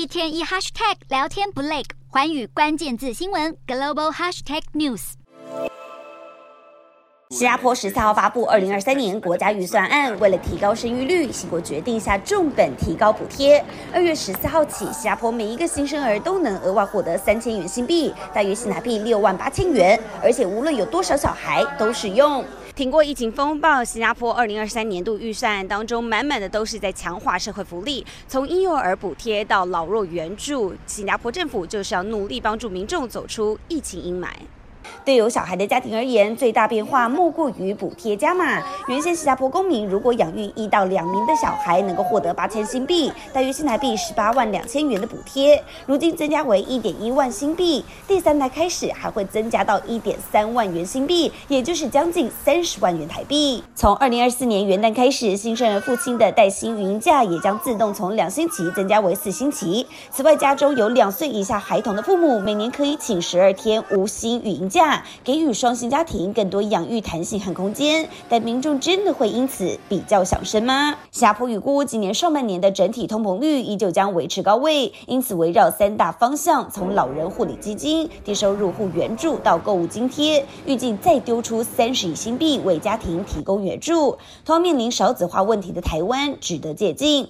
一天一 hashtag 聊天不累，寰宇关键字新闻 global hashtag news。新加坡十四号发布二零二三年国家预算案，为了提高生育率，新国决定下重本提高补贴。二月十四号起，新加坡每一个新生儿都能额外获得三千元新币，大约新台币六万八千元，而且无论有多少小孩都适用。挺过疫情风暴，新加坡二零二三年度预算案当中，满满的都是在强化社会福利，从婴幼儿补贴到老弱援助，新加坡政府就是要努力帮助民众走出疫情阴霾。对有小孩的家庭而言，最大变化莫过于补贴加码。原先新加坡公民如果养育一到两名的小孩，能够获得八千新币，大约新台币十八万两千元的补贴。如今增加为一点一万新币，第三代开始还会增加到一点三万元新币，也就是将近三十万元台币。从二零二四年元旦开始，新生儿父亲的带薪育婴假也将自动从两星期增加为四星期。此外，家中有两岁以下孩童的父母，每年可以请十二天无薪育价。给予双薪家庭更多养育弹性和空间，但民众真的会因此比较想生吗？夏普预估今年上半年的整体通膨率依旧将维持高位，因此围绕三大方向，从老人护理基金、低收入户援助到购物津贴，预计再丢出三十亿新币为家庭提供援助。同样面临少子化问题的台湾值得借鉴。